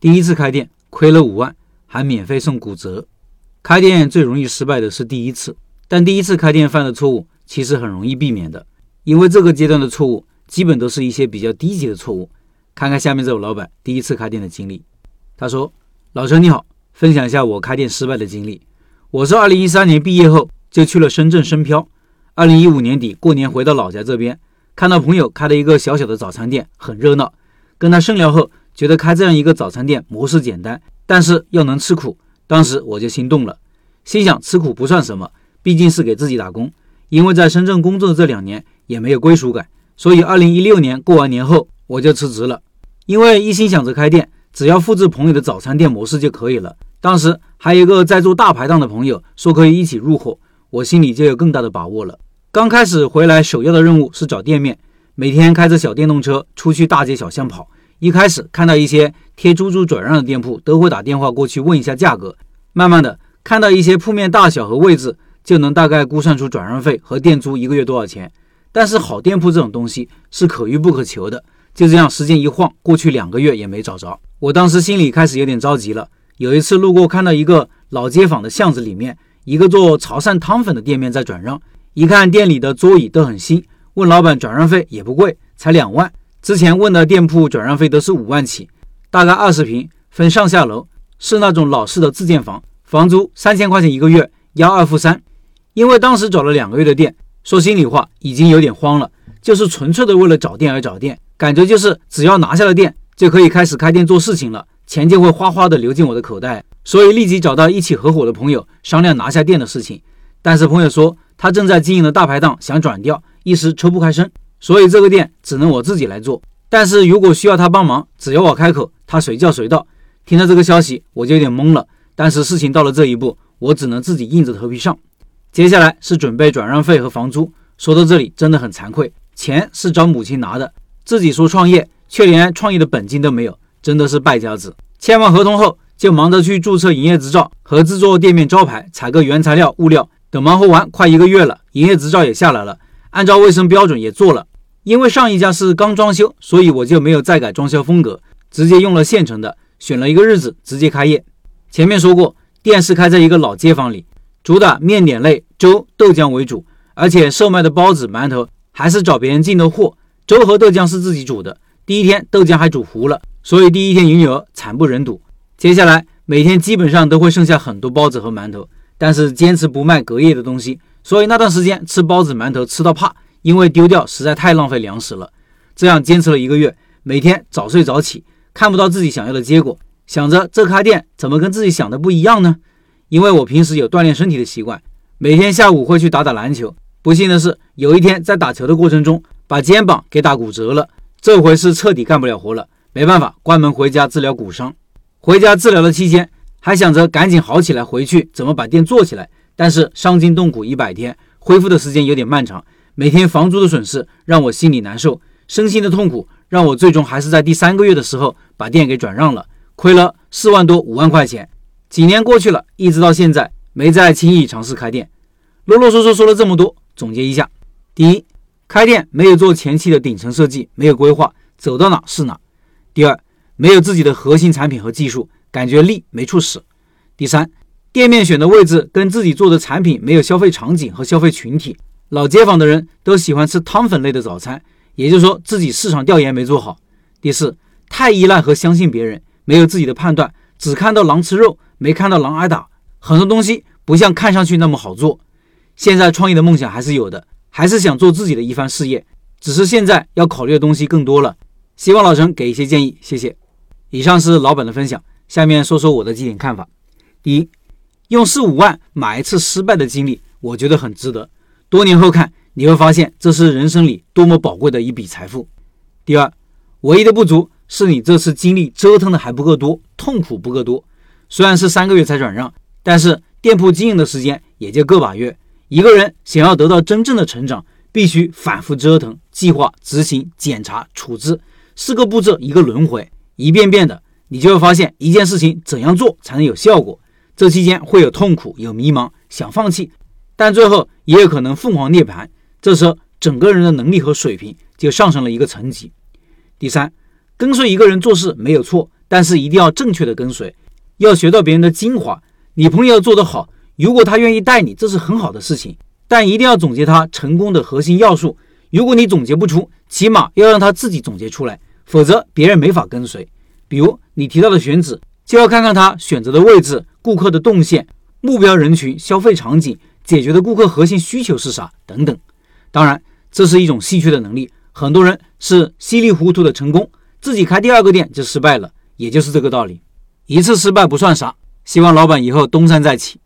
第一次开店亏了五万，还免费送骨折。开店最容易失败的是第一次，但第一次开店犯的错误其实很容易避免的，因为这个阶段的错误基本都是一些比较低级的错误。看看下面这位老板第一次开店的经历，他说：“老陈你好，分享一下我开店失败的经历。我是二零一三年毕业后就去了深圳深漂，二零一五年底过年回到老家这边，看到朋友开了一个小小的早餐店，很热闹，跟他深聊后。”觉得开这样一个早餐店模式简单，但是要能吃苦。当时我就心动了，心想吃苦不算什么，毕竟是给自己打工。因为在深圳工作的这两年也没有归属感，所以二零一六年过完年后我就辞职了。因为一心想着开店，只要复制朋友的早餐店模式就可以了。当时还有一个在做大排档的朋友说可以一起入伙，我心里就有更大的把握了。刚开始回来首要的任务是找店面，每天开着小电动车出去大街小巷跑。一开始看到一些贴猪猪转让的店铺，都会打电话过去问一下价格。慢慢的看到一些铺面大小和位置，就能大概估算出转让费和店租一个月多少钱。但是好店铺这种东西是可遇不可求的，就这样时间一晃过去两个月也没找着。我当时心里开始有点着急了。有一次路过看到一个老街坊的巷子里面，一个做潮汕汤粉的店面在转让。一看店里的桌椅都很新，问老板转让费也不贵，才两万。之前问的店铺转让费都是五万起，大概二十平，分上下楼，是那种老式的自建房，房租三千块钱一个月，押二付三。因为当时找了两个月的店，说心里话已经有点慌了，就是纯粹的为了找店而找店，感觉就是只要拿下了店，就可以开始开店做事情了，钱就会哗哗的流进我的口袋，所以立即找到一起合伙的朋友商量拿下店的事情。但是朋友说他正在经营的大排档想转掉，一时抽不开身。所以这个店只能我自己来做，但是如果需要他帮忙，只要我开口，他随叫随到。听到这个消息，我就有点懵了。但是事情到了这一步，我只能自己硬着头皮上。接下来是准备转让费和房租。说到这里，真的很惭愧，钱是找母亲拿的，自己说创业，却连创业的本金都没有，真的是败家子。签完合同后，就忙着去注册营业执照和制作店面招牌、采购原材料、物料等，忙活完快一个月了，营业执照也下来了，按照卫生标准也做了。因为上一家是刚装修，所以我就没有再改装修风格，直接用了现成的。选了一个日子，直接开业。前面说过，店是开在一个老街坊里，主打面点类、粥、豆浆为主，而且售卖的包子、馒头还是找别人进的货。粥和豆浆是自己煮的，第一天豆浆还煮糊了，所以第一天营业额惨不忍睹。接下来每天基本上都会剩下很多包子和馒头，但是坚持不卖隔夜的东西，所以那段时间吃包子、馒头吃到怕。因为丢掉实在太浪费粮食了，这样坚持了一个月，每天早睡早起，看不到自己想要的结果，想着这开店怎么跟自己想的不一样呢？因为我平时有锻炼身体的习惯，每天下午会去打打篮球。不幸的是，有一天在打球的过程中把肩膀给打骨折了，这回是彻底干不了活了，没办法，关门回家治疗骨伤。回家治疗的期间，还想着赶紧好起来回去怎么把店做起来，但是伤筋动骨一百天，恢复的时间有点漫长。每天房租的损失让我心里难受，身心的痛苦让我最终还是在第三个月的时候把店给转让了，亏了四万多五万块钱。几年过去了，一直到现在没再轻易尝试开店。啰啰嗦嗦说了这么多，总结一下：第一，开店没有做前期的顶层设计，没有规划，走到哪是哪；第二，没有自己的核心产品和技术，感觉力没处使；第三，店面选的位置跟自己做的产品没有消费场景和消费群体。老街坊的人都喜欢吃汤粉类的早餐，也就是说自己市场调研没做好。第四，太依赖和相信别人，没有自己的判断，只看到狼吃肉，没看到狼挨打。很多东西不像看上去那么好做。现在创业的梦想还是有的，还是想做自己的一番事业，只是现在要考虑的东西更多了。希望老陈给一些建议，谢谢。以上是老板的分享，下面说说我的几点看法。第一，用四五万买一次失败的经历，我觉得很值得。多年后看，你会发现这是人生里多么宝贵的一笔财富。第二，唯一的不足是你这次经历折腾的还不够多，痛苦不够多。虽然是三个月才转让，但是店铺经营的时间也就个把月。一个人想要得到真正的成长，必须反复折腾、计划、执行、检查、处置，四个步骤一个轮回，一遍遍的，你就会发现一件事情怎样做才能有效果。这期间会有痛苦，有迷茫，想放弃。但最后也有可能凤凰涅槃，这时候整个人的能力和水平就上升了一个层级。第三，跟随一个人做事没有错，但是一定要正确的跟随，要学到别人的精华。你朋友做得好，如果他愿意带你，这是很好的事情。但一定要总结他成功的核心要素。如果你总结不出，起码要让他自己总结出来，否则别人没法跟随。比如你提到的选址，就要看看他选择的位置、顾客的动线、目标人群、消费场景、解决的顾客核心需求是啥等等。当然，这是一种稀缺的能力，很多人是稀里糊涂的成功，自己开第二个店就失败了，也就是这个道理。一次失败不算啥，希望老板以后东山再起。